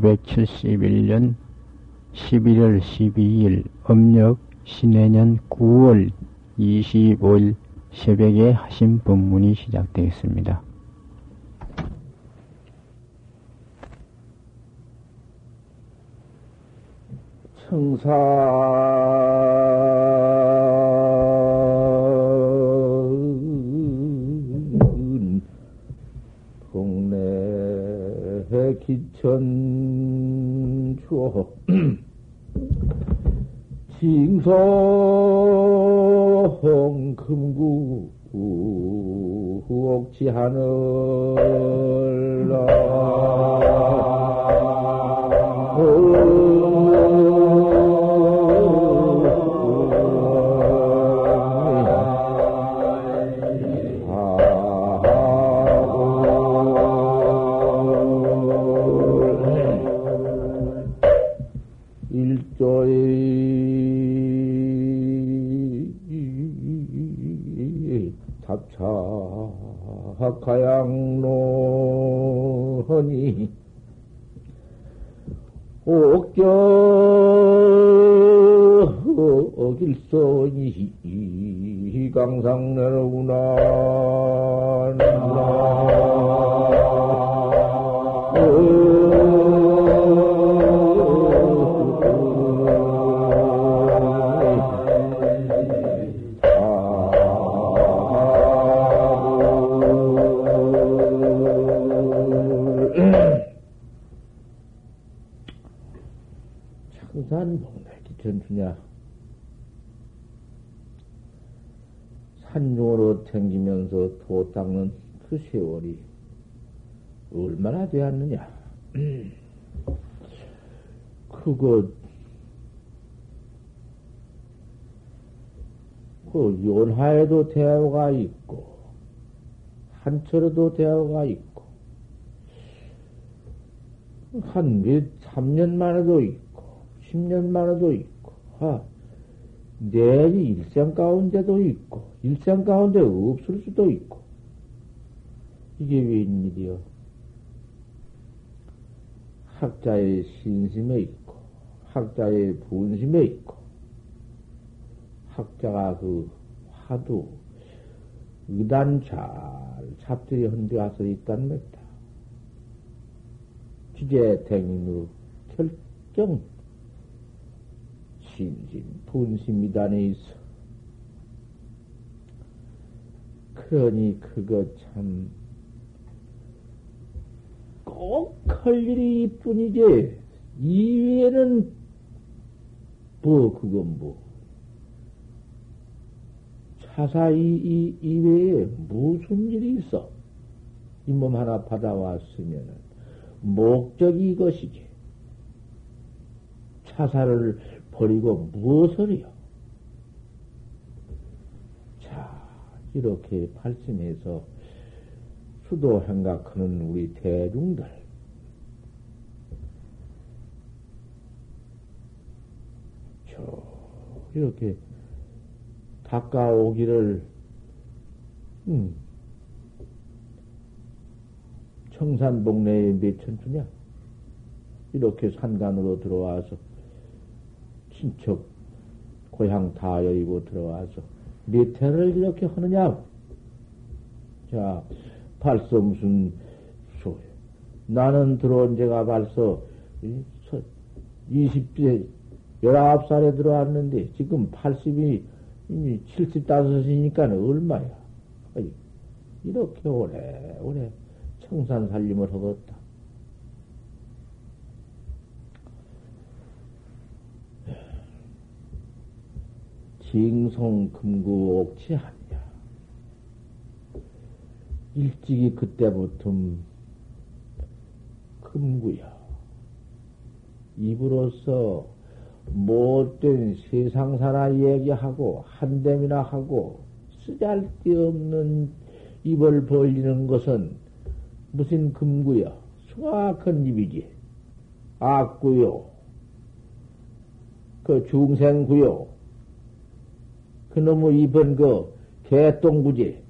1971년 11월 12일 음력 신해년 9월 25일 새벽에 하신 법문이 시작되겠습니다. 청사 동네 기천 주어 징성 금구 옥지 하늘라 가양로하니 옥겨 어길서니 강상내로구나 전투냐? 산중으로 댕기면서 도 닦는 그 세월이 얼마나 되었느냐? 그거, 그 연하에도 대화가 있고, 한철에도 대화가 있고, 한 몇, 3년 만에도 있고, 10년 만에도 있고, 아, 내일이 일생 가운데도 있고, 일생 가운데 없을 수도 있고, 이게 웬일이요? 학자의 신심에 있고, 학자의 분심에 있고, 학자가 그 화두, 의단 잘 잡들이 헌데 가서 있단 말이다. 주제 댕인으로 결정 신신, 분심이단에 있어. 그러니 그거 참, 꼭 할 일이 이뿐이지. 이외에는, 뭐, 그건 뭐. 차사 이, 이, 이외에 무슨 일이 있어? 이 몸 하나 받아왔으면은, 목적이 이것이지. 차사를 버리고 무엇을요? 자, 이렇게 발심해서 수도 생각하는 우리 대중들, 저, 이렇게 닦아오기를, 음, 청산봉내에 몇 천 주냐? 이렇게 산간으로 들어와서 친척 고향 다 여의고 들어와서 리태를 이렇게 하느냐? 자, 벌써 무슨 소 나는 들어온 지가 벌써 20대 19살에 들어왔는데 지금 80이 75이니까 얼마야? 이렇게 오래 오래 청산 살림을 하겠다. 징송 금구 옥치 하냐. 일찍이 그때부터 금구야. 입으로서 못된 세상사나 얘기하고 한댐이나 하고 쓰잘데없는 입을 벌리는 것은 무슨 금구야? 수악한 입이지. 악구요. 그 중생구요. 그놈의 입은 그 개똥구지.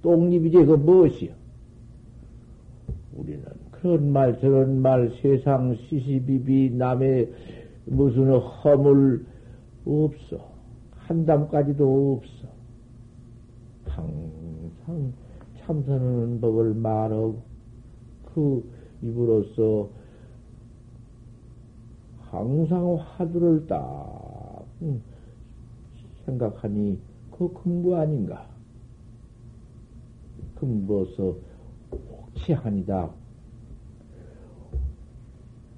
똥입이지, 그 무엇이요? 우리는 그런 말, 저런 말, 세상 시시비비, 남의 무슨 허물 없어. 한담까지도 없어. 항상 참선하는 법을 말하고, 그 입으로서 항상 화두를 딱 생각하니 그 근부 아닌가? 근부로서 옥치하니다.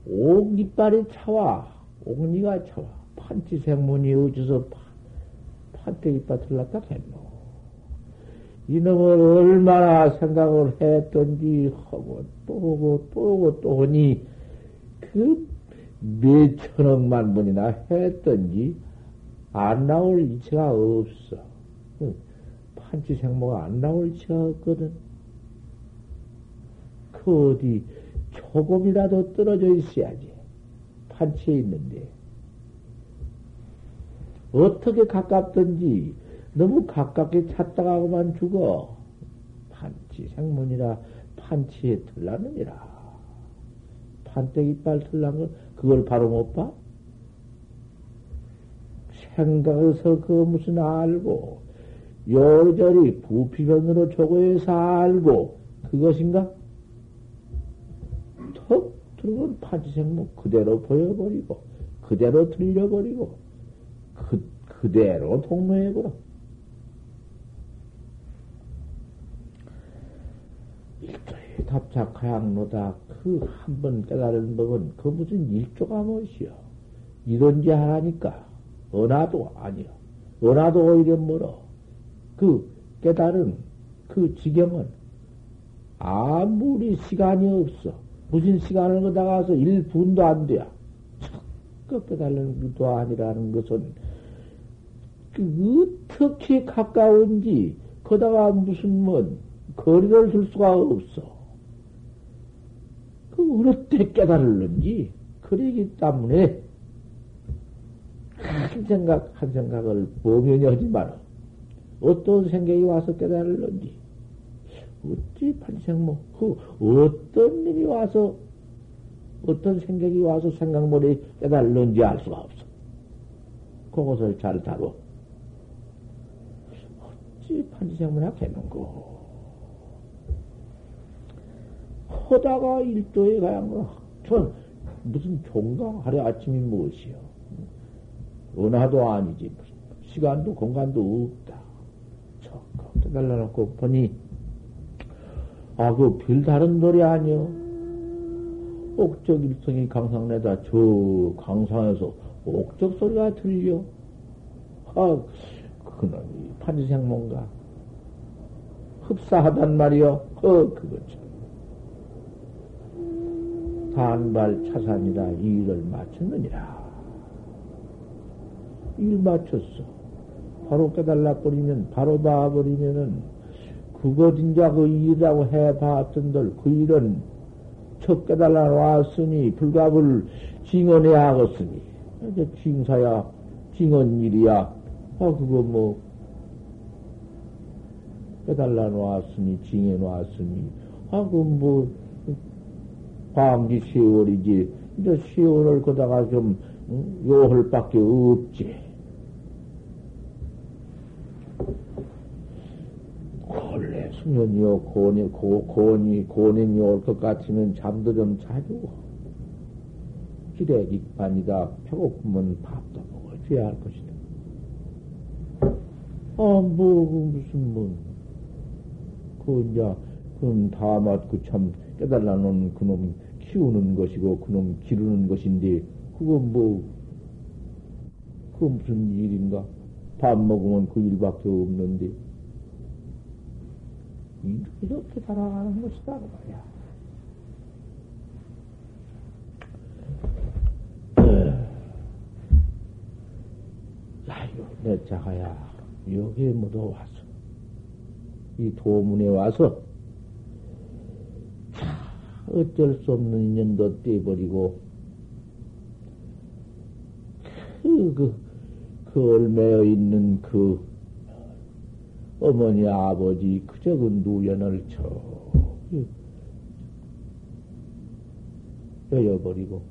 옥 이빨이 차와, 옥니가 차와. 판치생문이 어디서 판때 이빨 들렀다 했노. 이놈을 얼마나 생각을 했던지 하고 또 오고 또 오고 또 오니 그 몇천억만 번이나 했던지 안 나올 이치가 없어. 판치생모가 안 나올 이치가 없거든. 그 어디 조금이라도 떨어져 있어야지. 판치에 있는데. 어떻게 가깝든지 너무 가깝게 찾다가고만 죽어. 판치 생문이라 판치에 들라느니라. 판때기빨 들란 걸 그걸 바로 못 봐? 생각해서 그 무슨 알고 요리저리 부피변으로 조고해서 알고 그것인가? 턱 들어온 판치생문 그대로 보여버리고 그대로 들려버리고 그, 그대로 동로해버려. 일조에 답착하양로다. 그 한 번 깨달은 법은 그 무슨 일조가 무엇이여. 이런지 하라니까. 은하도 아니여. 은하도 오히려 멀어. 그 깨달은 그 지경은 아무리 시간이 없어. 무슨 시간을 거다가서 1분도 안 돼야. 그 깨달는 것도 아니라는 것은 그 어떻게 가까운지 거다가 무슨 뭐 거리를 둘 수가 없어. 그 어느 때 깨달을는지 그러기 때문에 한 생각 한 생각을 범연히 하지 마라. 어떤 생각이 와서 깨달을는지 어찌 판생모 그 어떤 일이 와서 어떤 생각이 와서 생각머리 깨달는지 알 수가 없어. 그것을 잘 다뤄. 어찌 판지생문학 되는고. 하다가 일도에 가야 거라. 전 무슨 종가 하루 아침이 무엇이요? 은하도 아니지. 시간도 공간도 없다. 저, 깨달아놓고 보니, 아, 그 별다른 노래 아니요. 옥적 일성이 강상내다 저 강상에서 옥적 소리가 들려. 아, 그놈이 판지생 뭔가 흡사하단 말이요. 어, 그거 참. 반발 차산이라 일을 마쳤느니라. 일 마쳤어. 바로 깨달라 버리면, 바로 봐버리면은, 그거 진짜 그 일이라고 해봤던들, 그 일은 첫 깨달라 놨으니, 불갑을 징언해야 하겠으니, 이제 징사야, 징언 일이야. 아, 그거 뭐, 깨달라 놨으니, 징해 놨으니, 아, 그 뭐, 광기 10월이지. 이제 10월을 거다가 좀, 응? 요할 밖에 없지. 원래 수년이요, 고니, 고, 고니, 고님이 올 것 같으면 잠도 좀 자주. 기대 익반이다. 배고프면 밥도 먹어 줘야 할 것이다. 아, 뭐, 무슨, 뭐, 그, 이제, 그럼 다 맞고 참 깨달아 놓은 그놈 키우는 것이고 그놈 기르는 것인데 그건 뭐 그건 무슨 일인가? 밥 먹으면 그 일밖에 없는데 이렇게 살아가는 것이다 그 말이야. 야요 내 자가야 여기에 모두 와서 이 도문에 와서 어쩔 수 없는 인연도 떼버리고, 그, 그, 그 얼매어 있는 그 어머니, 아버지, 그 누연을 저, 여여버리고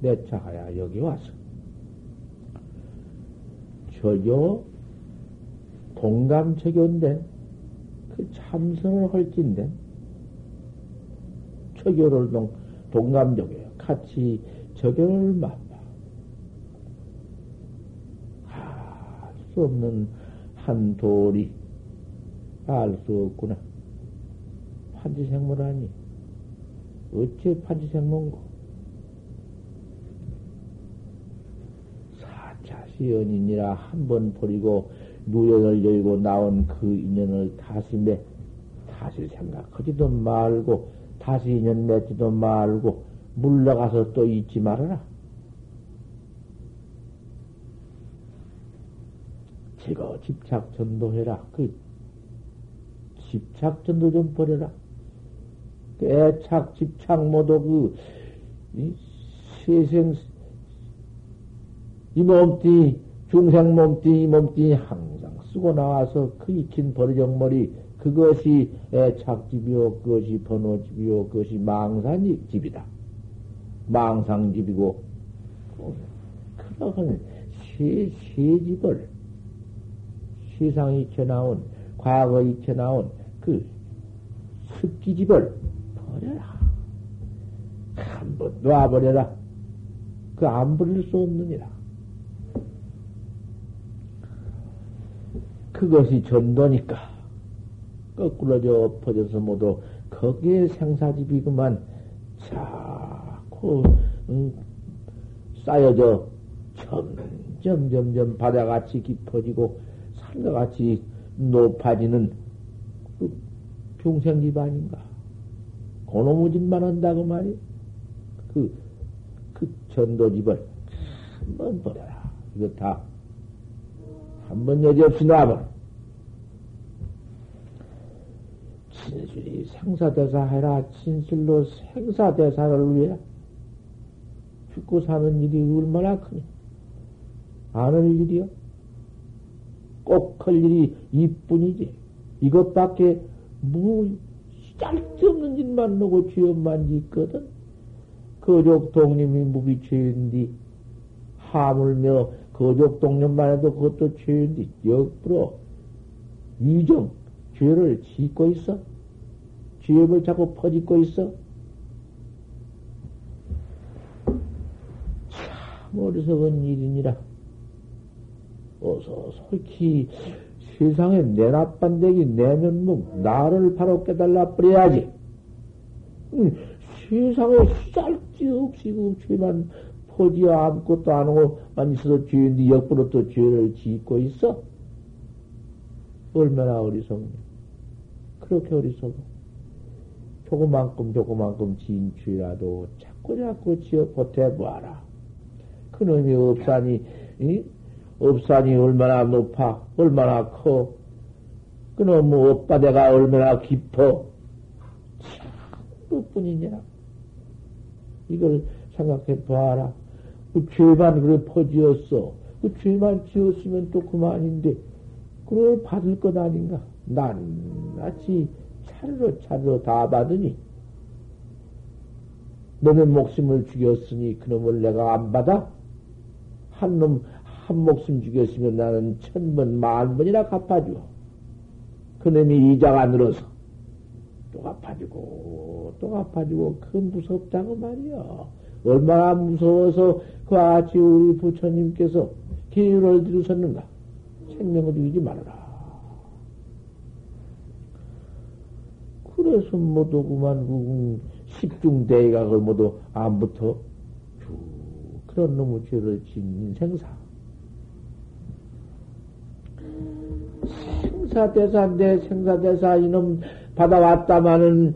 내차하야 여기 와서 저교 동감처교인데 그 참선을 할진데 처교를 동, 동감적이에요. 같이 저교를 맛봐. 할수 없는 한 돌이 알 수 없구나. 판지생물하니 어째 판지생물고 사차시 연인이라 한 번 버리고 누연을 열고 나온 그 인연을 다시 매 다시 생각하지도 말고 다시 인연 맺지도 말고 물러가서 또 잊지 말아라. 제거 집착 전도해라. 그 집착 전도 좀 버려라. 애착, 집착 모두 그, 이 세생, 이 몸띠, 중생 몸띠, 이 몸띠 항상 쓰고 나와서 그 익힌 버리정머리, 그것이 애착집이요, 그것이 번호집이요, 그것이 망상집이다. 망상집이고, 그러한 세, 세 집을, 세상에 익혀나온, 과거에 익혀나온 그 습기집을 버려라. 한번 놔버려라. 그 안 버릴 수 없느니라. 그것이 전도니까. 거꾸로 저 엎어져서 모두 거기에 생사집이 그만 자꾸 음, 쌓여져 점점 점점 바다같이 깊어지고 산과 같이 높아지는 그 평생집 아닌가. 고노무집만 한다고 말이 그, 그 전도집을 한번 버려라. 이거 다, 한 번 여지 없이 놔버려. 진술이 생사대사 해라. 진술로 생사대사를 위해 죽고 사는 일이 얼마나 크니? 아는 일이요? 꼭 할 일이 이뿐이지. 이것밖에 뭐, 짤데없는 짓만 놓고 죄업만 짓거든. 거족동님이 무비죄인디, 하물며 거족동님만 해도 그것도 죄인디, 역부로 위정, 죄를 짓고 있어? 죄업을 자꾸 퍼짓고 있어? 참 어리석은 일이니라. 어서 솔히 세상에 내 나빤데기 내면목 나를 바로 깨달라 버려야지. 음, 세상에 쌀데없이 그 죄만 포지어 아무것도 안 하고만 있어도 죄인데 역부로 또 죄를 짓고 있어? 얼마나 어리석냐. 그렇게 어리석어. 조그만큼 조그만큼 죄라도 자꾸 자꾸 지어 보태보아라. 그놈이 없사니, 이? 업산이 얼마나 높아, 얼마나 커, 그놈의 업바다가 얼마나 깊어, 참, 그뿐이냐. 이걸 생각해 봐라. 그 죄만 그래 퍼지었어. 그 죄만 지었으면 또 그만인데, 그걸 받을 것 아닌가? 낱낱이 차례로 차례로 다 받으니, 너는 목숨을 죽였으니 그놈을 내가 안 받아? 한 놈, 한 목숨 죽였으면 나는 천 번, 만 번이나 갚아줘. 그놈이 이자가 늘어서 또 갚아주고, 또 갚아주고, 그 무섭다고 말이야. 얼마나 무서워서 그 아치 우리 부처님께서 기회를 들으셨는가? 생명을 죽이지 말아라. 그래서 모두 그만 그 십중대가 그 모두 안부터 쭉 그런 놈의 죄를 짓는 생사. 생사대사인데 생사대사 이놈 받아왔다마는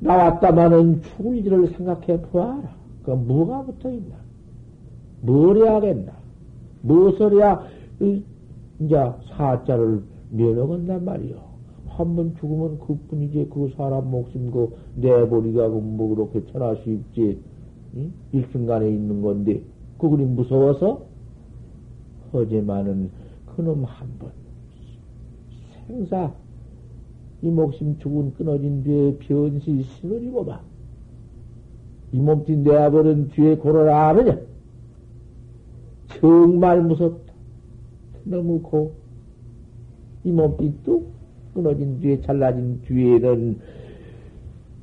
나왔다마는 죽을 일을 생각해 보아라. 그 뭐가 붙어 있나? 뭘 해야겠나? 무엇을 해야 이제 사자를 면허건단 말이요. 한 번 죽으면 그뿐이지 그 사람 목숨 그 내버리가 그뭐 그렇게 천하 쉽지 응? 일순간에 있는 건데 그거이 무서워서 허제만은 그놈 한 번 생사, 이 목숨 죽은 끊어진 뒤에 변시 봐. 이 몸띠 내버린 뒤에 고를 아느냐? 정말 무섭다. 너무 고. 이 몸띠 뚝 끊어진 뒤에, 잘라진 뒤에는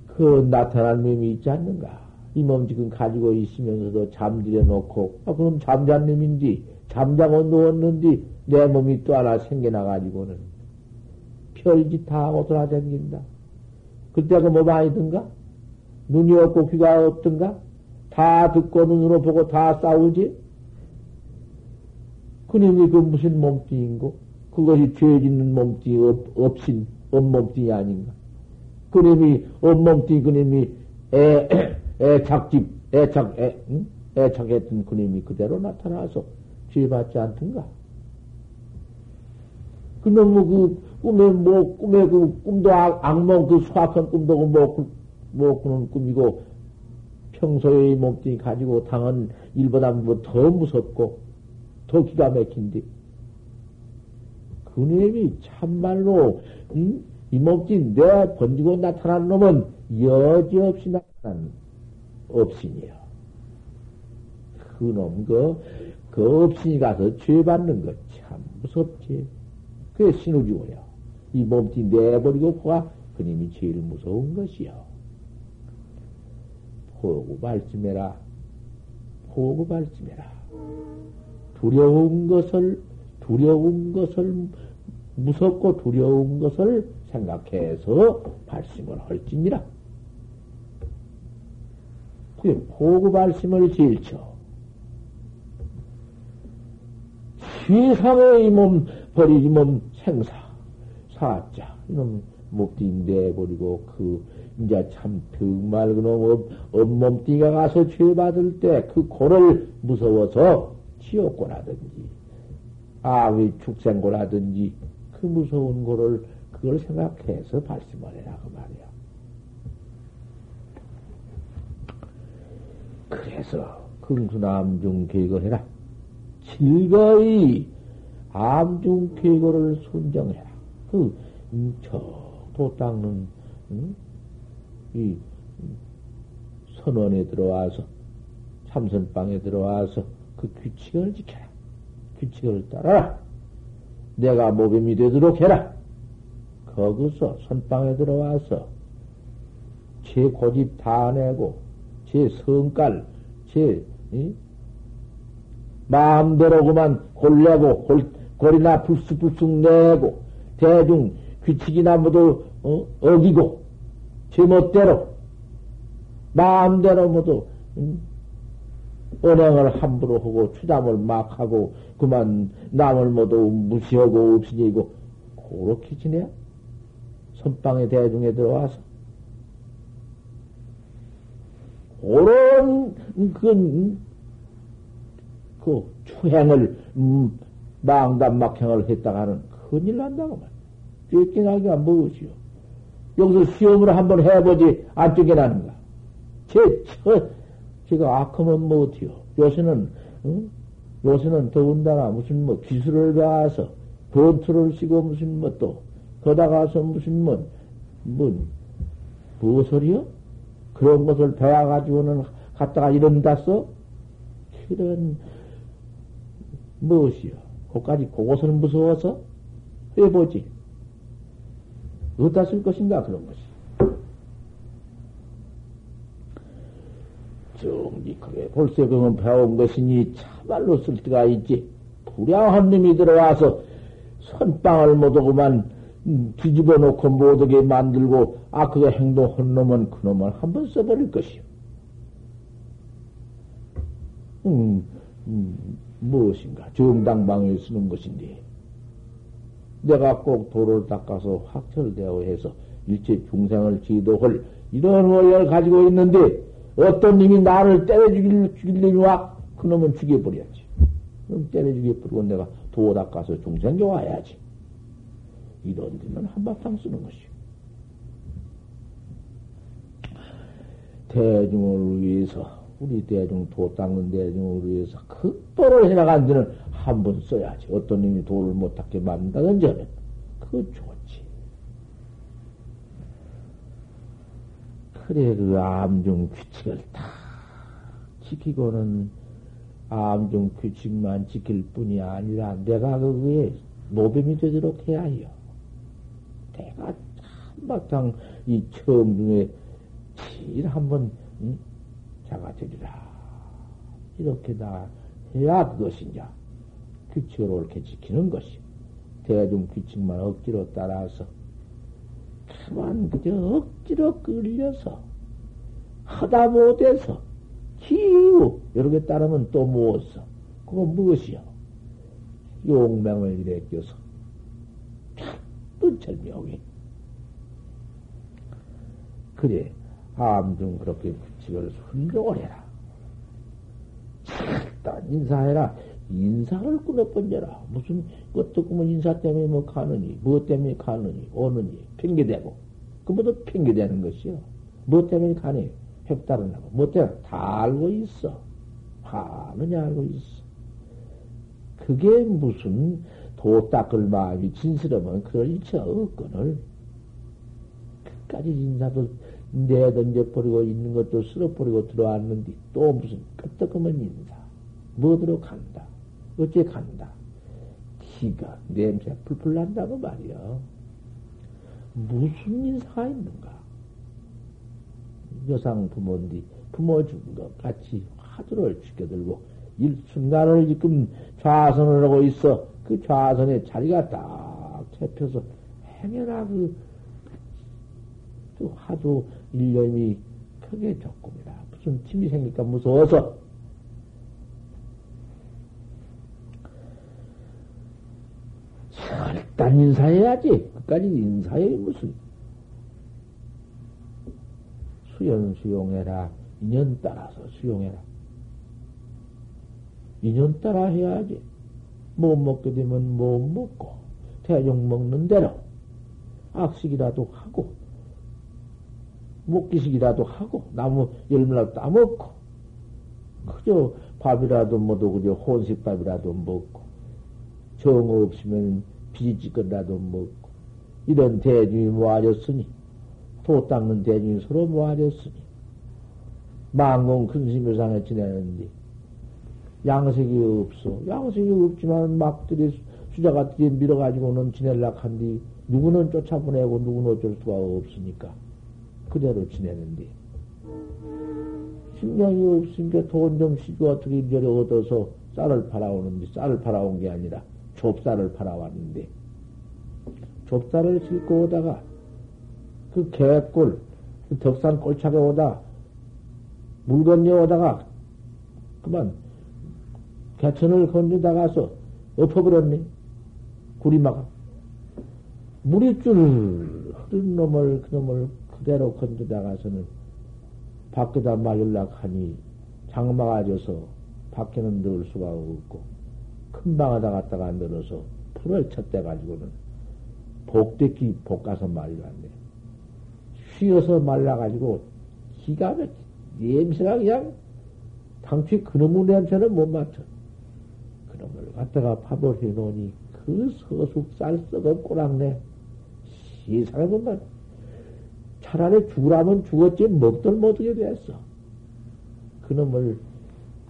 그 나타난 놈이 있지 않는가? 이 몸 지금 가지고 있으면서도 잠들여 놓고, 아, 그럼 잠잔 놈인지, 잠자고 누웠는지, 내 몸이 또 하나 생겨나가지고는 별짓 다 하고 돌아다닌다. 그때가 뭐 많이 든가? 눈이 없고 귀가 없던가? 다 듣고 눈으로 보고 다 싸우지? 그놈이 그 무슨 몸뚱인고? 그것이 죄 짓는 몸뚱이 없, 없인 온몸뚱이 아닌가? 그놈이 온몸뚱이 그놈이 애, 애착집, 애착, 애, 응? 애착했던 그놈이 그대로 나타나서 죄 받지 않던가? 그놈의 그 꿈에 뭐, 꿈에 그 꿈도 악, 악몽 그 수악한 꿈도 뭐, 뭐 그런 꿈이고, 평소의 몸뚱이 가지고 당한 일보다 뭐 더 무섭고, 더 기가 막힌데. 그놈이 참말로, 응? 이 몸뚱이 내 번지고 나타난 놈은 여지없이 나타난 업신이요. 그놈, 그, 그 업신이 가서 죄 받는 거 참 무섭지. 그게 신우주고요. 이 몸띠 내버리고 보아 그님이 제일 무서운 것이요. 보고 발심해라. 보고 발심해라. 두려운 것을, 두려운 것을, 무섭고 두려운 것을 생각해서 발심을 할지니라. 그게 보고 발심을 제일쳐. 세상의 몸, 버리지 몸 생사. 사자. 이놈 목띠 내버리고 그, 이제 참 정말 그놈 업몸띠가 가서 죄받을 때 그 고를 무서워서 지옥고라든지, 아위 축생고라든지 그 무서운 고를 그걸 생각해서 발심을 해라 그 말이야. 그래서 긍수남중 계획을 해라. 즐거이 암중 계획을 순정해라. 그, 음, 저, 도 닦는, 음? 이, 선원에 들어와서, 참선방에 들어와서 그 규칙을 지켜라. 규칙을 따라라. 내가 모범이 되도록 해라. 거기서 선방에 들어와서 제 고집 다 내고, 제 성깔, 제, 이? 마음대로 그만 골내고, 골, 골이나 불쑥불쑥 내고, 대중 규칙이나 모두 어? 어기고 제멋대로 마음대로 모두 음? 언행을 함부로 하고 추담을 막 하고 그만 남을 모두 무시하고 없으니고 그렇게 지내 선방의 대중에 들어와서 그런 그, 그 추행을 음, 망담막행을 했다가는 큰일 난다고 말. 쫓겨나기가 무엇이요? 여기서 시험을 한번 해보지 안 쫓겨나는가? 제, 저, 제가 악하면 뭐 어때요? 요새는, 응? 요새는 더군다나 무슨 뭐 기술을 배워서 돈투를 쓰고 무슨 뭐 또, 거다 가서 무슨 뭐, 뭐, 뭐 소리요? 그런 것을 배워가지고는 갖다가 이런다 써? 그런, 무엇이요? 그까지 그것을 무서워서? 해보지. 어디다 쓸 것인가, 그런 것이. 정지 크게 볼세 그건 배운 것이니 참말로 쓸 때가 있지. 불량한 놈이 들어와서 선빵을 못하고만 뒤집어 놓고 못하게 만들고, 아, 그거 행동한 놈은 그 놈을 한번 써버릴 것이요. 음, 음, 무엇인가? 정당방에 쓰는 것인데. 내가 꼭 도를 닦아서 확철되어 해서 일체 중생을 지도할 이런 원리를 가지고 있는데 어떤 님이 나를 때려 죽일, 죽일 놈이 와? 그놈은 죽여버려야지. 그럼 때려 죽여버리고 내가 도 닦아서 중생 좋아야지. 이런 데는 한바탕 쓰는 것이요. 대중을 위해서, 우리 대중 도 닦는 대중을 위해서 극도를 해나간 데는 한 번 써야지. 어떤 놈이 도를 못 닦게 만든다든지 하면, 그거 좋지. 그래, 그 암중 규칙을 다 지키고는 암중 규칙만 지킬 뿐이 아니라 내가 그거에 노뱀이 되도록 해야 해요. 내가 한바탕 이 처음 중에 제일 한번 응? 자가 되리라. 이렇게 다 해야 그것이 냐 규칙을 옳게 지키는 것이 대중 규칙만 억지로 따라서 그만 그저 억지로 끌려서 하다 못해서 기우 이렇게 따르면 또 무엇어? 그거 무엇이요? 용맹을 이래 껴서 자꾸 절명이 그래 암중 그렇게 규칙을 순종을 해라. 일단 인사해라. 인사를 끊어번져라. 무슨 것도 꾸면 인사 때문에 뭐 가느니, 무엇 때문에 가느니, 오느니, 핑계대고. 그 모두 핑계대는 것이요. 무엇 때문에 가니? 획달은 하고. 무엇 때문에? 다 알고 있어. 하느냐 알고 있어. 그게 무슨 도 닦을 마음이 진스러면 그럴 일체 없거늘. 끝까지 인사도 내던져 버리고 있는 것도 쓸어 버리고 들어왔는데 또 무슨 끄떡하면 인사. 뭐들어 간다. 어째 간다. 기가 냄새 풀풀 난다고 말이야. 무슨 인사가 있는가? 여상 부모인데 부모 죽은 것 같이 화두를 죽여들고 일순간을 지금 좌선을 하고 있어. 그 좌선에 자리가 딱 잡혀서 행여나 그, 그 화두 일념이 크게 조금이라 무슨 침이 생길까 무서워서 일단 인사해야지. 끝까지 인사해 무슨 수연 수용해라. 인연 따라서 수용해라. 인연 따라 해야지. 못 먹게 되면 못 먹고 대중 먹는 대로 악식이라도 하고 먹기식이라도 하고 나무 열매라도 따먹고 그저 밥이라도 뭐도 그저 혼식밥이라도 먹고 정 없으면 비지찌건라도 먹고 이런 대중이 모아졌으니 도 닦는 대중이 서로 모아졌으니 망공 큰심묘상에 지내는데 양색이 없어. 양색이 없지만 막들이 수자가들이 밀어가지고는 지낼락 한뒤 누구는 쫓아보내고 누구는 어쩔 수가 없으니까 그대로 지내는데. 신경이 없으니까 돈 좀 시고 어떻게 이제 얻어서 쌀을 팔아오는데 쌀을 팔아온 게 아니라 좁쌀을 팔아왔는데. 좁쌀을 싣고 오다가 그 개꿀 그 덕산 꼴차게 오다 물 건너 오다가 그만 개천을 건너다가서 엎어버렸네. 구리마가. 물이 줄 흐른 놈을 그 놈을 그대로 건너다가서는 밖에다 말릴락 하니 장마가 져서 밖에는 넣을 수가 없고 큰 방에다 갖다가 늘어서 풀을 쳤대 가지고는 복대기 볶아서 말려왔네. 쉬어서 말라가지고 기가 막히 냄새가 그냥 당초에 그놈의 냄새는 못 맞춰. 그놈을 갖다가 밥을 해놓으니 그 서숙 쌀 썩은 꼬랑내 세상에 보면 차라리 죽으라면 죽었지 먹들 못하게 됐어. 그놈을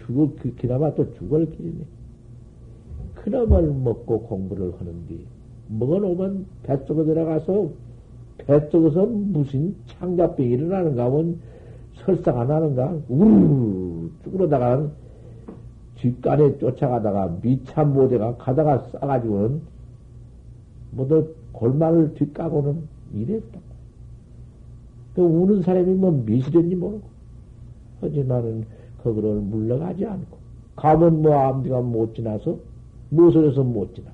죽을, 그나마 또 죽을 길이네. 그놈을 먹고 공부를 하는데, 먹어놓으면 뱃속에 들어가서, 뱃속에서 무슨 창자병이 일어나는가 하면 설사가 나는가, 우르르 쭈그러다가 뒷간에 쫓아가다가 미참 모대가 가다가 싸가지고는 모두 골망을 뒷가고는 이랬다. 그 우는 사람이 뭐 미실인지 모르고. 하지만은 거기를 물러가지 않고. 가면 뭐 암비가 못 지나서 무엇을 해서 못 지나.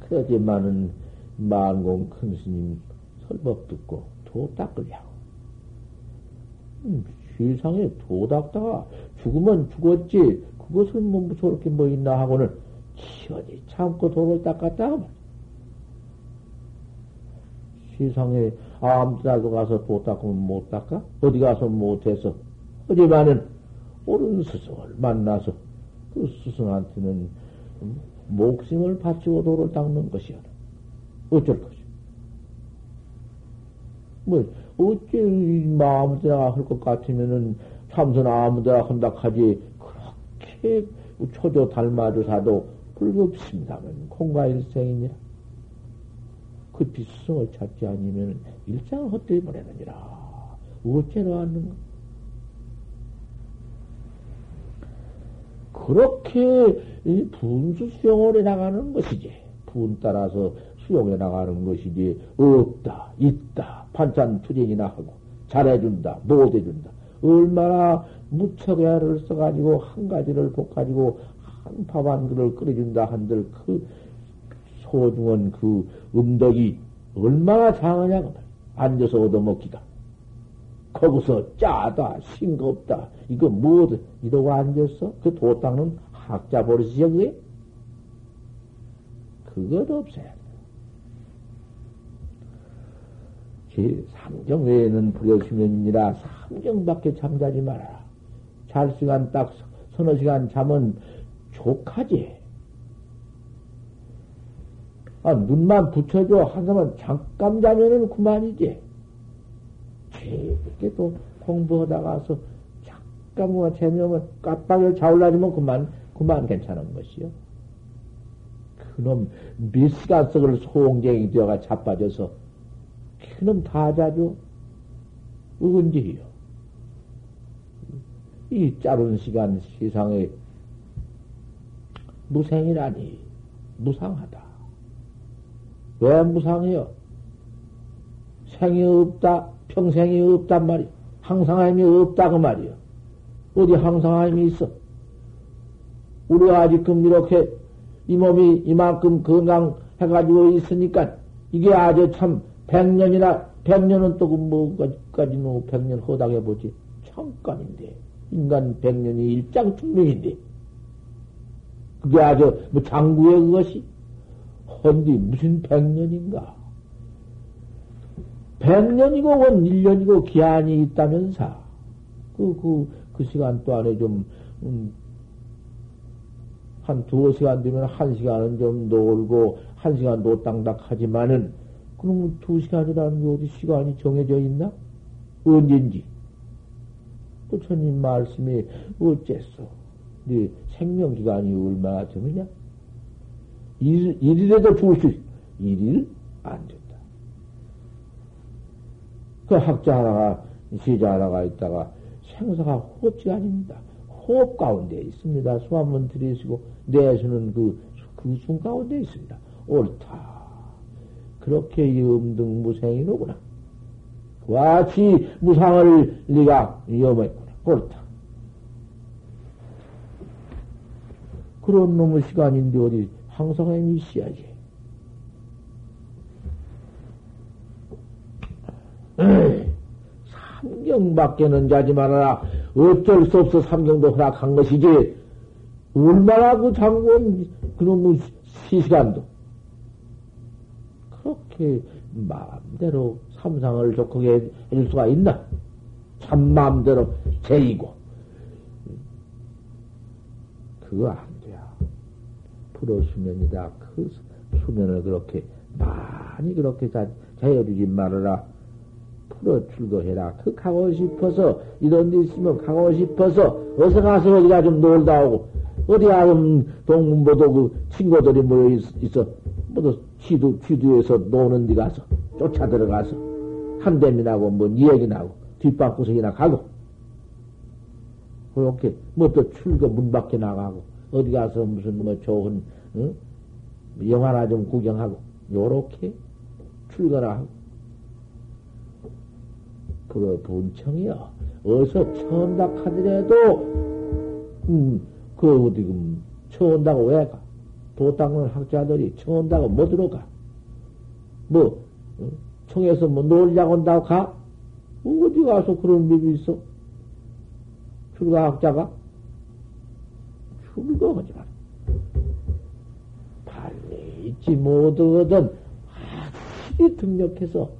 그러지만은 만공 큰 스님 설법 듣고 도 닦으려고. 음, 세상에 도 닦다가 죽으면 죽었지. 그것은 뭐 저렇게 뭐 있나 하고는 시원히 참고 도를 닦았다. 세상에 아무 데라도 가서 도 닦으면 못 닦아? 어디 가서 못해서. 하지만은 옳은 스승을 만나서 그 스승한테는 목숨을 바치고 도를 닦는 것이야. 어쩔 것이. 뭐, 어째 마음대로 할것 같으면은 참선 아무 데나 한다 하지, 그렇게 초조 닮아주사도 불급습니다면 공과 일생이니라. 그 비스성을 찾지 아니면 일상을 헛되이 보내느니라. 어째로 왔는가? 그렇게 분수 수용을 해 나가는 것이지. 분 따라서 수용해 나가는 것이지. 없다, 있다, 반찬 투쟁이나 하고, 잘해준다, 못해준다. 얼마나 무척 애를 써가지고 한 가지를 볶아가지고 한 밥 한 그릇을 끓여준다 한들 그 소중한 그 음덕이 얼마나 장하냐고 앉아서 얻어먹기가. 거기서 짜다, 싱겁다, 이거 뭐든, 이러고 앉았어? 그도 닦는 학자 버릇이야, 그게? 그것 없어야 돼. 제 삼경 외에는 불여수면이니라 삼경밖에 잠자지 말아라. 잘 시간 딱 서너 시간 잠은 족하지. 아, 눈만 붙여줘. 한 사람 잠깐 자면은 그만이지. 이렇게 또 공부하다가서 잠깐 뭐 재미오면 깜빡이 자올라지면 그만, 그만 괜찮은 것이요. 그놈 몇 시간 썩을 소홍쟁이 되어가 자빠져서 그놈 다 자죠. 우은지요. 이 짧은 시간 세상에 무생이라니 무상하다. 왜 무상해요? 생이 없다, 평생이 없단 말이야. 항상함이 없다 그 말이야. 어디 항상함이 있어? 우리가 아직끔 이렇게 이 몸이 이만큼 건강해가지고 있으니까 이게 아주 참 백년이나 백년은 또그 뭐까지 뭐 백년 허당해 보지 잠깐인데 인간 백년이 일장 충명인데 그게 아주 뭐 장구의 그것이 헌디 무슨 백년인가? 백년이고 원 1년이고 기한이 있다면서 그, 그, 그 시간 동안에 좀, 음, 한 두어 시간 되면 한 시간은 좀 놀고, 한 시간 노땅닥 하지만은, 그럼 두 시간이라는 게 어디 시간이 정해져 있나? 언젠지. 부처님 말씀이 어째서? 네 생명기간이 얼마나 되느냐? 일, 일이라도 죽을 수. 일일 안 된다. 그 학자 하나가, 시자 하나가 있다가 생사가 호흡지 아닙니다. 호흡 가운데 있습니다. 수한문 들이시고 내수는 그, 그숨 가운데 있습니다. 옳다. 그렇게 염등 무생이로구나. 같이 무상을 네가 염했구나. 옳다. 그런 놈의 시간인데 어디 항상에 있어야지. 삼경 밖에는 자지 말아라. 어쩔 수 없어 삼경도 허락한 것이지. 얼마나 그 장군 그놈의 시시간도 그렇게 마음대로 삼상을 좋게 해줄 수가 있나? 참 마음대로 제이고 그거 안. 프로 수면이다. 그 수면을 그렇게 많이 그렇게 자, 자해주지 말아라. 풀어 출거해라. 그 가고 싶어서, 이런 데 있으면 가고 싶어서, 어서 가서 어디가 좀 놀다 오고, 어디 가면 동문보도 그 친구들이 모여 있, 어 모두 취두, 취두에서 노는 데 가서, 쫓아 들어가서, 한 대미 나고, 뭐, 이야기 나고, 뒷방구석이나 가고, 그렇게, 뭐 또 출거 문 밖에 나가고, 어디 가서 무슨 뭐 좋은, 응? 영화나 좀 구경하고, 요렇게 출거나 하고, 그거 분청이요. 어서 처음다 하더라도, 음, 그 어디, 음, 처온다고 왜 가? 도 닦는 학자들이 처온다고 뭐 들어가? 뭐, 어? 청에서 뭐 놀자고 온다고 가? 어디 가서 그런 법이 있어? 출가 학자가? 출가하지 마. 발리 있지 못하거든. 확실히 등력해서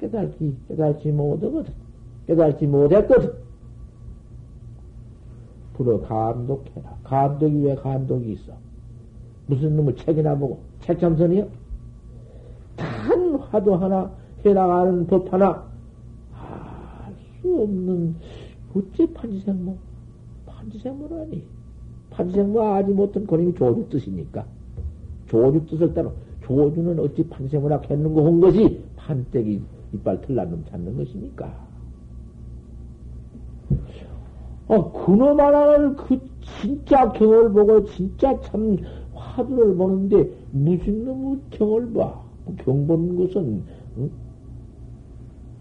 깨달기, 깨달지 못하거든. 깨달지 못했거든. 불어 감독해라. 감독이 왜 감독이 있어? 무슨 놈의 책이나 보고, 책참선이요? 단 화도 하나, 해나가는 법 하나, 알 수 없는, 어째 판지생모? 판지생모라니. 판지생모 아지 못한 그림이 조주 뜻이니까. 조주 뜻을 따라 조주는 어찌 판지생모라 했는고 한 것이 판때기 이빨 털난 놈 찾는 것이니까. 아, 그놈 하나를 그 진짜 경을 보고 진짜 참 화두를 보는데 무슨 놈의 경을 봐. 그경 보는 것은, 응?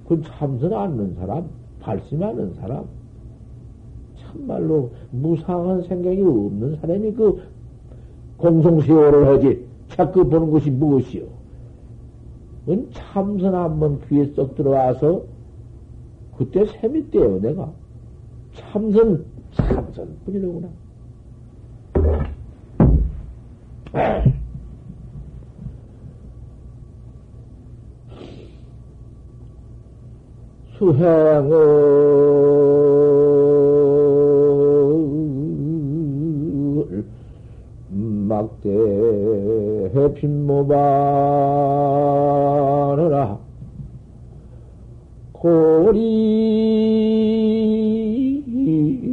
그 참선 않는 사람, 발심하는 사람, 참말로 무상한 생각이 없는 사람이 그 공성세월을 하지, 자꾸 보는 것이 무엇이요? 은 참선 한번 귀에 쏙 들어와서, 그때 셈이 떼요, 내가. 참선, 참선 뿐이로구나. 수행을 막대 해핀 모바느라. 고리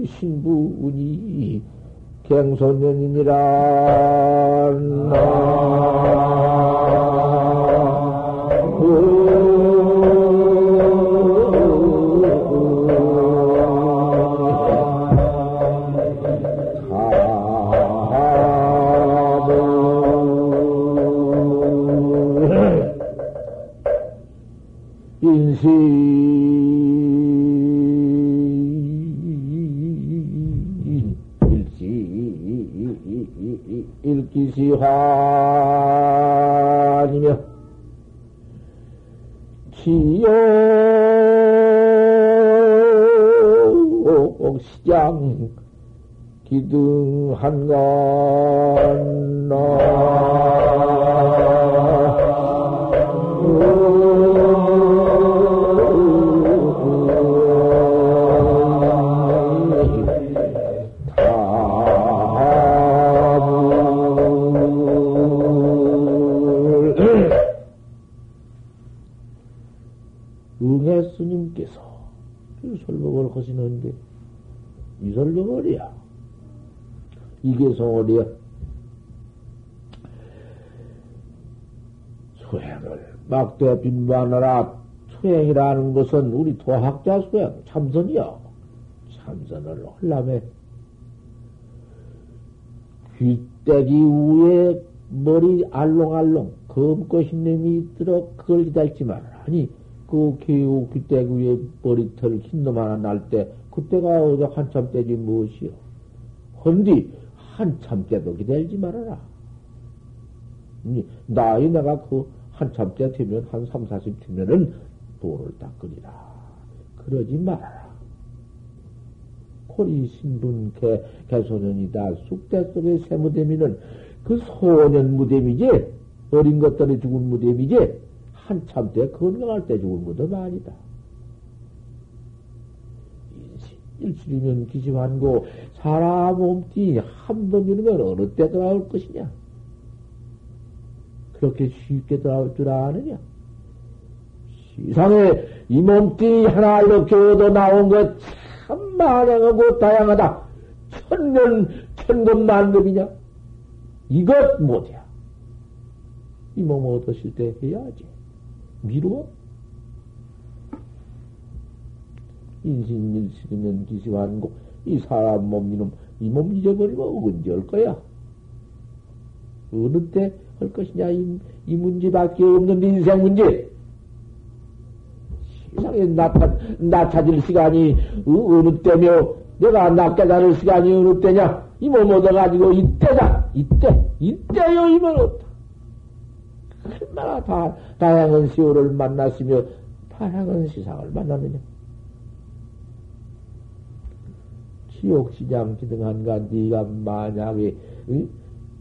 신부니 갱소년이니라 일기시환이며 지옥 시장 기등 한간 응해 스님께서 그 설법을 하시는데 이 설법을이야? 이게 성월이야? 수행을 막대 빈반하라. 수행이라는 것은 우리 도학자 수행 참선이야 참선을 하려면 귀때기 위에 머리 알롱알롱 검고 흰놈이 들어 그걸 기다리지 말아라. 아니 그 개우 귀때기 위에 머리털 흰놈 하나 날 때 그때가 어디 한참 때지 무엇이요. 헌디 한참 때도 기다리지 말아라. 이 나이 내가 그 한참 때 되면 한 3, 40 되면은 도를 닦으리라. 그러지 말아라. 코리 신분 개, 개소년이다. 쑥대 속의 새무대미는 그 소년 무대미지? 어린 것들이 죽은 무대미지? 한참 때 건강할 때 죽은 무덤 아니다. 일실이면 기시환고 사람 몸띠 한번 이르면 어느 때 돌아올 것이냐? 그렇게 쉽게 돌아올 줄 아느냐? 세상에 이 몸띠 하나 이렇게 얻어 나온 것 참 많아하고 다양하다. 천년, 천금 만급이냐? 이것 못이야. 이 몸 얻으실 때 해야지. 미루어? 인신일식이면 기시환고, 이 사람 몸, 이놈, 이 몸 잊어버리면 언제 할 거야? 어느 때 할 것이냐, 이, 이 문제밖에 없는 인생 문제. 세상에 나타, 나타질 시간이 어, 느 때며, 내가 나 깨달을 시간이 어느 때냐? 이 몸 얻어가지고 이때다! 이때! 이때요, 이면. 얼마나 다, 다양한 시호를 만났으며, 다양한 시상을 만났느냐? 지옥시장 기등한가 네가 만약에 응?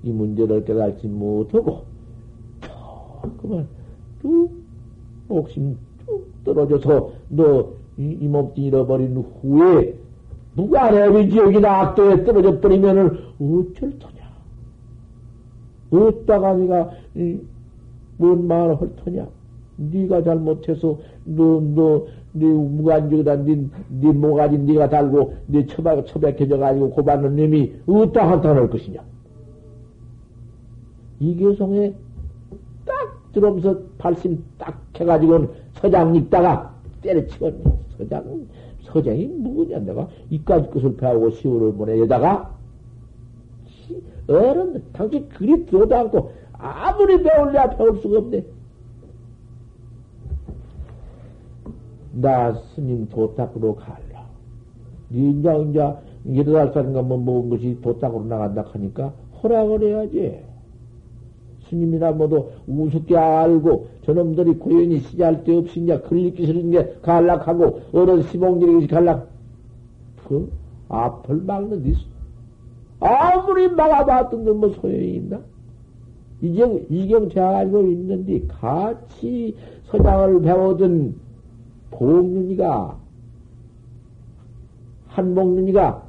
이 문제를 깨달지 못하고 그만 뚝 목심 뚝 떨어져서 너 이 몸뚱 잃어버린 후에 내비 지옥이나 악도에 떨어져 버리면은 어쩔 터냐? 어디다가 네가 뭔 말을 할 터냐? 네가 잘못해서 너너 네 무관중이다 네, 네 모가지 네가 달고 네 처박 처박혀져 가지고 고받는 놈이 어디다 한탄할 것이냐? 이계송에 딱 들어오면서 발심 딱 해가지고는 서장 읽다가 때려치고 서장 서장이 누구냐 내가 이까지 것을 배우고 시월을 보내 여다가 어른 당신 그리 들어도 않고 아무리 배울래야 배울 수가 없네. 나 스님 도탁으로 갈라. 니인자 이제 여덟 살인가 뭐 먹은 것이 도탁으로 나간다 하니까 허락을 해야지. 스님이나 뭐도 우습게 알고 저놈들이 고연히 데 없이 이제 걸리기 싫은 게 갈락하고 어른 시봉들이 갈락 그 앞을 막는 데 아무리 막아봤던 뭐 소용이 있나? 이경, 이경 되어가지고 있는데 같이 서장을 배우던 봉윤이가 한목윤이가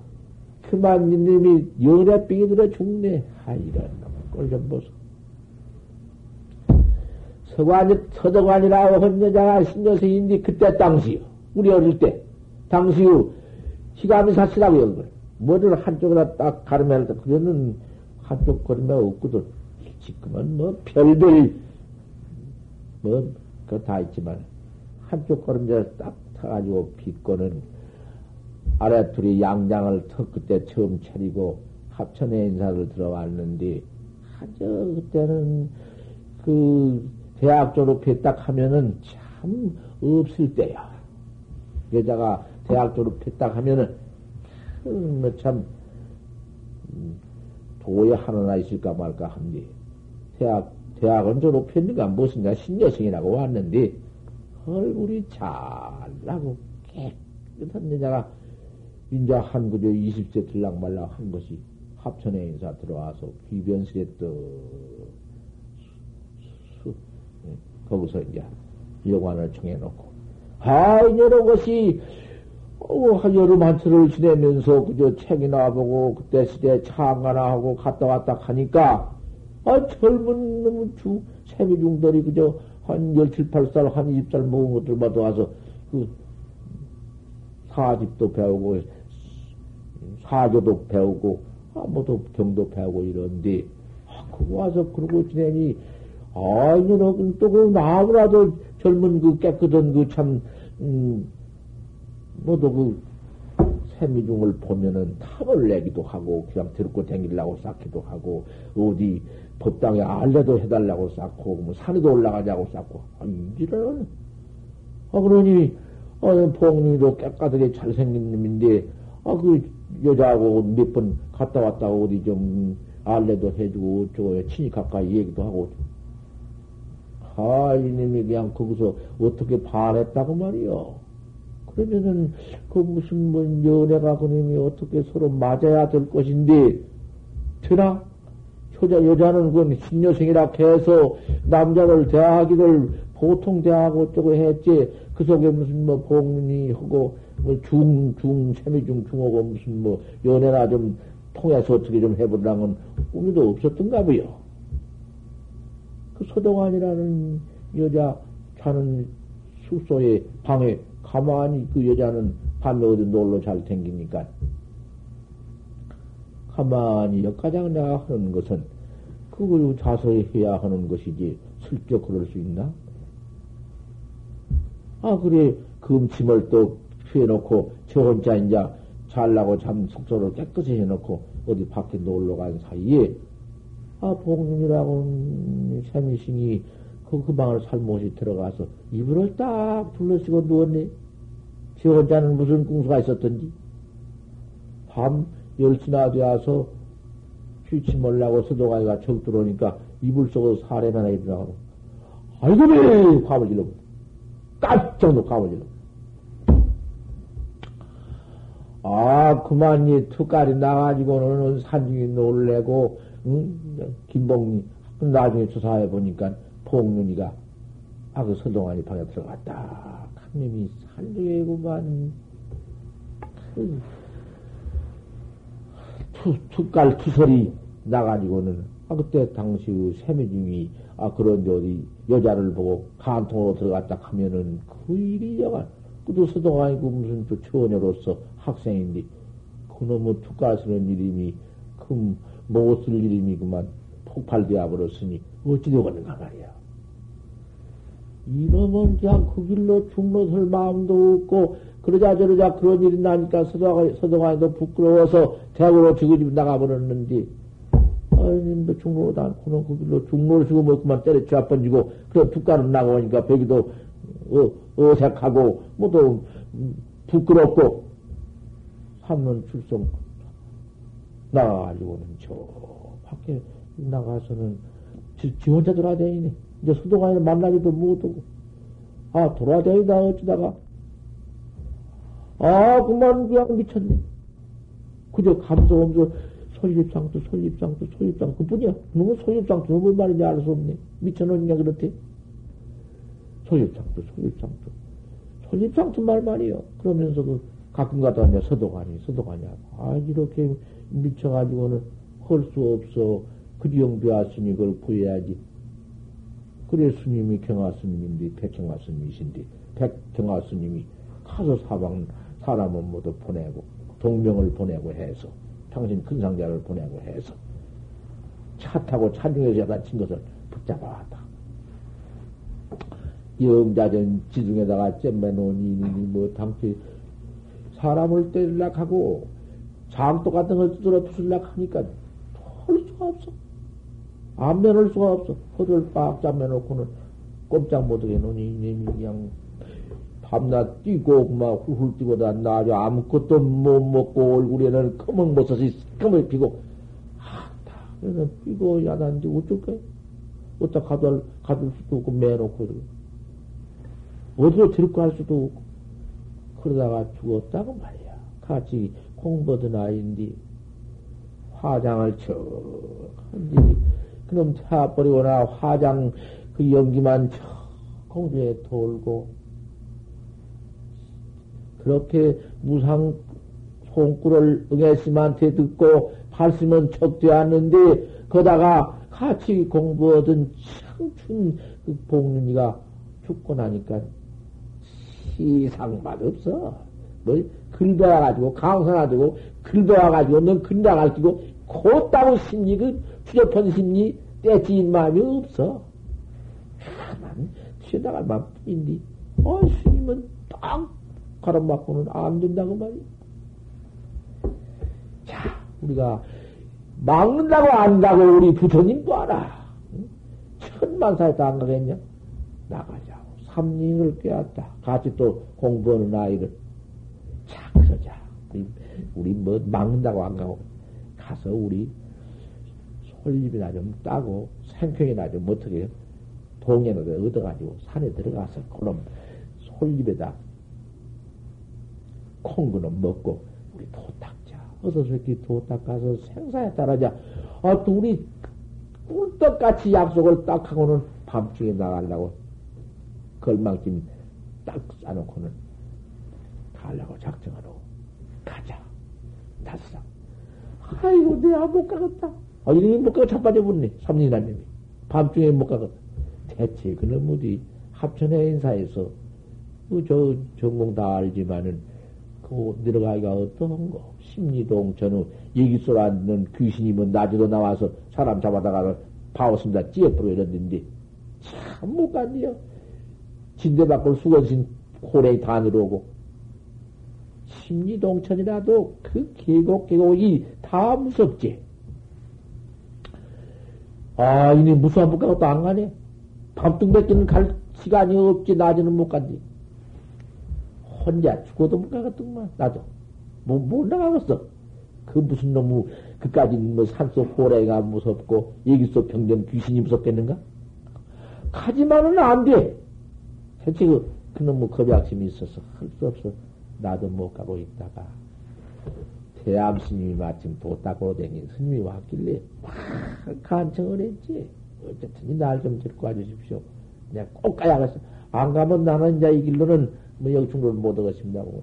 그만 님이 연애병이 들어 죽네. 아, 이런 꼴좀 보소. 서관이, 서덕관이라고 한 여자가 신여생인데 그때 당시요. 우리 어릴 때. 당시요. 희감이 사시라고 연걸. 머리를 한쪽으로 딱 가르면, 그거는 한쪽 거리면 없거든. 지금은 뭐 별별, 뭐, 그거 다 있지만, 한쪽 걸음자를 딱 타가지고 빗고는 아래 둘이 양장을 턱 그때 처음 차리고 합천에 인사를 들어왔는데, 하저 그때는 그 대학 졸업했다 하면은 참 없을 때야. 여자가 대학 졸업했다 하면은 뭐참 음, 도에 하나 있을까 말까 한데 대학 대학은 졸업했는가 무슨가 신여생이라고 왔는데 얼굴이 잘나고 깨끗한 여자가 인자 한 그저 20세 들락 말락 한 것이 합천에 인사 들어와서 귀변실에 또 거기서 이제 여관을 정해놓고, 아, 이런 것이, 어, 여름 한철을 지내면서 그저 책이나 보고, 그때 시대 차가나 하고 갔다 왔다 하니까, 아, 젊은 놈 주, 세미중들이 그저 한 17, 8살, 한 20살 먹은 것들마다 와서 그 사집도 배우고, 사교도 배우고, 아무도 경도 배우고 이런데, 아, 그거 와서 그러고 지내니, 아, 이놈은 또그 나무라도 젊은 그 깨끗한 그 참, 음, 뭐도 그 세미중을 보면은 탑을 내기도 하고, 그냥 들고 다니려고 쌓기도 하고, 어디 법당에 알레도 해달라고 쌓고, 뭐 산에도 올라가자고 쌓고, 아, 이지는. 아, 그러니, 아, 봉님도 깨끗하게 잘생긴 놈인데, 아, 그 여자하고 몇 번 갔다 왔다 어디 좀 알레도 해주고, 어쩌고, 친히 가까이 얘기도 하고, 아, 이님이 그냥 거기서 어떻게 반했다고 말이요. 그러면은, 그 무슨 뭐 연애가 그님이 어떻게 서로 맞아야 될 것인데, 되나? 여자, 여자는 그건 신여생이라 해서 남자를 대하기를 보통 대하고 어쩌고 했지. 그 속에 무슨 뭐 봉이 하고, 뭐 중, 중, 세미중, 중하고 무슨 뭐 연애나 좀 통해서 어떻게 좀 해보려는 꿈도 없었던가 보요. 그 서동안이라는 여자 자는 숙소에 방에 가만히 그 여자는 밤에 어디 놀러 잘 댕기니까 가만히 역가장 내가 하는 것은 그걸 자서히 해야 하는 것이지 슬쩍 그럴 수 있나? 아 그래 금침을 또 피해놓고 저 혼자 이제 잘나고 잠 숙소를 깨끗이 해놓고 어디 밖에 놀러 간 사이에 아, 복륜이라고 샘미신이 그, 그 방을 살못이 들어가서 이불을 딱 둘러쓰고 누웠네. 지 혼자는 무슨 궁수가 있었던지. 밤 10시나 되어서 휴치 몰라고 서도가이가 적 들어오니까 이불 속으로 사례나 하나 일어나고. 아이고, 왜! 화을 질러. 깜짝 놀고 화을 질러. 아, 그만 이 투깔이 나가지고는 산중이 놀래고, 응? 김봉이 나중에 조사해 보니까 봉윤이가 아 그 서동환이 방에 들어갔다. 감님이 산중에구만 투, 투깔 투설이 나가지고는 아, 그때 당시 세미중이, 아, 그런 어디 여자를 보고 간통으로 들어갔다 하면은 그 일이 여간, 그도 서도가 아니고 무슨 또 처녀로서 학생인데, 그놈의 투가스는 이름이, 그, 못쓸 이름이 그만 폭발되어 버렸으니, 어찌 되겠는가 말이야. 이놈은 그냥 그 길로 죽로 설 마음도 없고, 그러자 저러자 그런 일이 나니까 서도가, 서도가도 부끄러워서 대학으로 지그집 나가버렸는데, 아니, 중로도 않고는 그 길로 중로를 주고 뭐 그만 때려쳐 한번지고, 그래, 북가는 나가오니까 벽기도 어, 어색하고, 뭐또 부끄럽고, 삼년 출성 나가가지고는 저 밖에 나가서는 지, 지 혼자 돌아다니네. 이제 수도관에 만나기도 못하고, 아, 돌아다니다 어쩌다가, 아, 그만 그냥 미쳤네. 그저 감도 없어. 솔잎상도, 솔잎상도, 솔잎상. 그 뿐이야. 너무 솔잎상도, 뭔 말인지 알 수 없네. 미쳐놓냐, 그렇대. 솔잎상도, 솔잎상도. 솔잎상도 말 말이요. 그러면서 그 가끔 가다 이제 서도관이, 서도관이 하고. 아, 이렇게 미쳐가지고는 할수 없어. 그리용 배웠으니 그걸 구해야지. 그래 스님이 경화 스님인데, 백경화 스님이신데, 백경화 스님이 가서 사방, 사람은 모두 보내고, 동명을 보내고 해서, 당신 큰 상자를 보내고 해서, 차 타고 차중에서 다친 것을 붙잡아 왔다. 영자전 지중에다가 잼매놓은 이니 뭐 당시 사람을 때리려고 하고 장도 같은 걸 뜯어 부술려고 하니까 할 수가 없어. 안 면할 수가 없어. 허를 빡 잠매놓고는 꼼짝 못하게 노니 이놈이 그냥 밤낮 뛰고 막 훌훌 뛰고 다 나죠. 아무것도 못 먹고 얼굴에는 검은 버섯이 검을 피고 아다 그래서 뛰고 야단지 어쩔 거야? 어디다 가둘 가둘 수도 없고 매놓고 이러고 어디로 데리고 할 수도 없고 그러다가 죽었다고 말이야. 같이 공부하던 아이인데 화장을 척 한지 그놈 차버리거나 화장 그 연기만 공중에 돌고 그렇게 무상 손구를 응애심한테 듣고 발심은 척되었는데 거다가 같이 공부하던 청춘 그 복륜이가 죽고 나니까 시상맛 없어. 뭐, 글배워가지고, 강선하고, 글배워가지고, 넌 근장 알기고, 곧다고 심리, 그, 추접한 심리, 떼지인 마음이 없어. 가만, 튀어나갈 마음뿐인데, 어, 스님은 딱 가름받고는 안 된다고 말이야. 자, 우리가 막는다고 안다고 우리 부처님도 알아. 천만 살도 안 가겠냐? 나가자고. 삼인을 꿰었다. 같이 또 공부하는 아이를. 자, 그러자. 우리, 우리 뭐 막는다고 안 가고, 가서 우리 솔잎이나 좀 따고 생평이나 좀 어떻게 동해를 얻어가지고 산에 들어가서 그럼 솔잎에다 콩그는 먹고 우리 도 닦자. 어서 저렇게 도 닦아서 생사에 따라자. 아, 또 우리 꿀떡같이 약속을 딱 하고는 밤중에 나가려고 걸망짐 딱 싸놓고는 가려고 작정하고 가자. 다섯 아이고, 내가 못 가겠다. 아, 이놈이 못 가고 자빠져버리네. 삼리나님이. 밤중에 못 가겠다. 대체 그놈 어디 합천의 인사에서 그 저 전공 다 알지만은 그 내려가기가 어떤 거 심리동 전후 얘기 소리 안 듣는 귀신이 뭐 낮에도 나와서 사람 잡아다가 파웠습니다. 찌어버려 이랬는데 참못 갔네요. 진대 밖으로 수건신 호랭이 다 내려오고 심리동천이라도 그 계곡 계곡이 다 무섭지. 아, 이니 무수한 못 가고 또 안 가네. 밤뚱밖에는 갈 시간이 없지, 낮에는 못 간디. 혼자 죽어도 못 가겠더만, 나도. 뭐, 못 나가겠어. 그 무슨 놈의, 그까지 뭐 산속 고래가 무섭고, 여기 속 병전 귀신이 무섭겠는가? 가지만은 안 돼. 대체 그, 그놈의 겁약심이 있어서 할 수 없어. 나도 못 가고 있다가, 대암 스님이 마침 도닦으로 댕긴 스님이 왔길래, 막 간청을 했지. 어쨌든 날좀 데리고 와주십시오. 내가 꼭 가야겠어. 안 가면 나는 이제 이 길로는 뭐 영충을 못 얻었습니다고.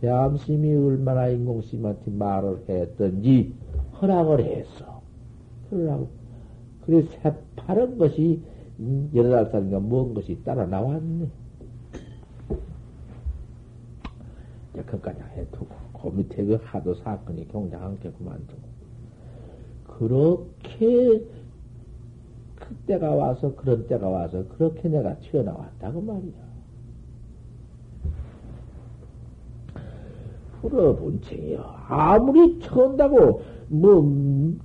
대암 스님이 얼마나 인공 스님한테 말을 했던지 허락을 했어. 그러라고. 그래, 새파른 것이, 음, 여러 살인가 먼 것이 따라 나왔네. 이제 그까지 해두고, 그 밑에 그 하도 사건이 경장한 게 그만두고. 그렇게, 그때가 와서, 그런 때가 와서, 그렇게 내가 튀어나왔다고 말이야. 풀어본청이요. 아무리 쳐온다고, 뭐,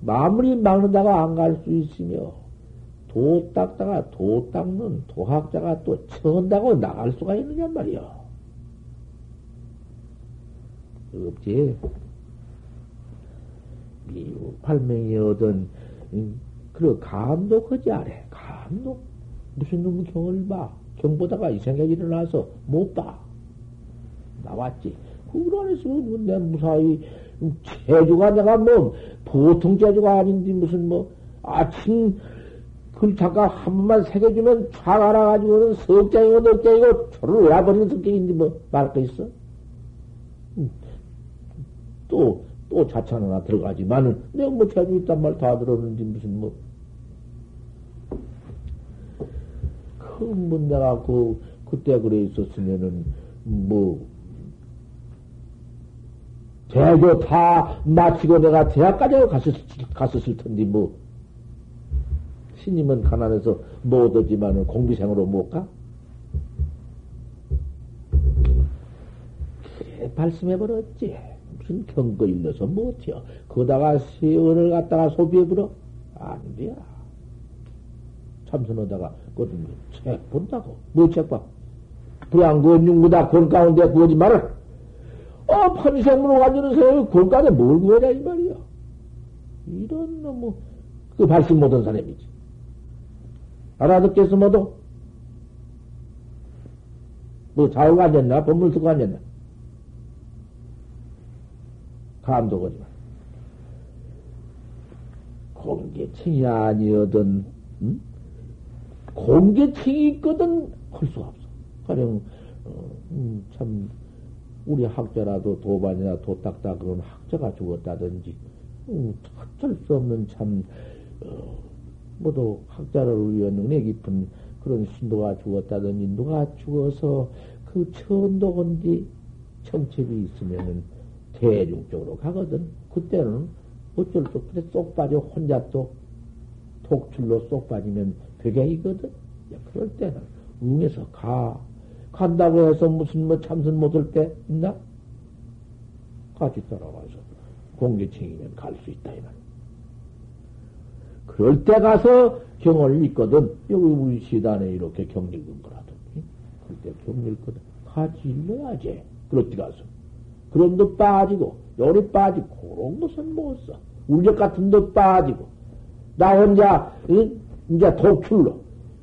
마무리 막는다고 안 갈 수 있으며, 도 닦다가 도 닦는 도학자가 또 쳐온다고 나갈 수가 있느냐 말이야. 없지. 미국 발명이 얻은, 그런 감독하지 않아. 감독. 무슨 놈의 경을 봐. 경 보다가 이 생각이 일어나서 못 봐. 나왔지. 그걸 안 했으면 내 무사히, 제주가 내가 뭐, 보통 제주가 아닌데 무슨 뭐, 아침, 글 잠깐 한 번만 새겨주면 촥 알아가지고는 석장이고 넉장이고 저를 외워버리는 성격인지 뭐, 말할 거 있어? 또, 또 자찬 하나 들어가지만은, 내가 뭐 제주 있단 말 다 들었는지 무슨 뭐, 큰문 내가 그, 그때 그래 있었으면은, 뭐, 대교 다 마치고 내가 대학까지 갔었, 갔었을 텐데, 뭐. 신임은 가난해서 못 오지만은 공비생으로 못 가? 그래, 말씀해버렸지. 무슨 경거 일러서 못해요. 거다가 세월을 갖다가 소비해버려? 안 돼. 참선하다가, 그것은 책 본다고. 뭐책 봐? 불안건 육무다 권 가운데 구하지 말을. 어, 판생으로 가지는 사람이 공간에 뭘 구하냐, 이 말이야. 이런 놈의, 그 발심 못한 사람이지. 알아듣겠어, 뭐도? 뭐, 자우가 앉았나? 쓰고 앉았나? 감독하지 마. 공개층이 아니어든, 응? 공개층이 있거든, 할 수가 없어. 가령, 어, 음, 참, 우리 학자라도 도반이나 도딱다 그런 학자가 죽었다든지, 음, 어쩔 수 없는 참, 어, 모두 학자를 위해 능력 깊은 그런 신도가 죽었다든지, 누가 죽어서 그 천도건디 청첩이 있으면은 대중적으로 가거든. 그때는 어쩔 수 없이 쏙 빠져 혼자 또 독출로 쏙 빠지면 되게이거든. 그럴 때는 응해서 가. 간다고 해서 무슨 뭐 참선 못할 때 있나? 같이 따라가서 공개층이면 갈 수 있다, 이 말. 그럴 때 가서 경을 읽거든. 여기 우리 시단에 이렇게 경 읽은 거라든지. 그럴 때 경 읽거든. 같이 읽어야지. 때 가서. 그런 도 빠지고, 요리 빠지고, 그런 것은 못 써. 울력 같은 도 빠지고, 나 혼자, 응? 이제 독출로.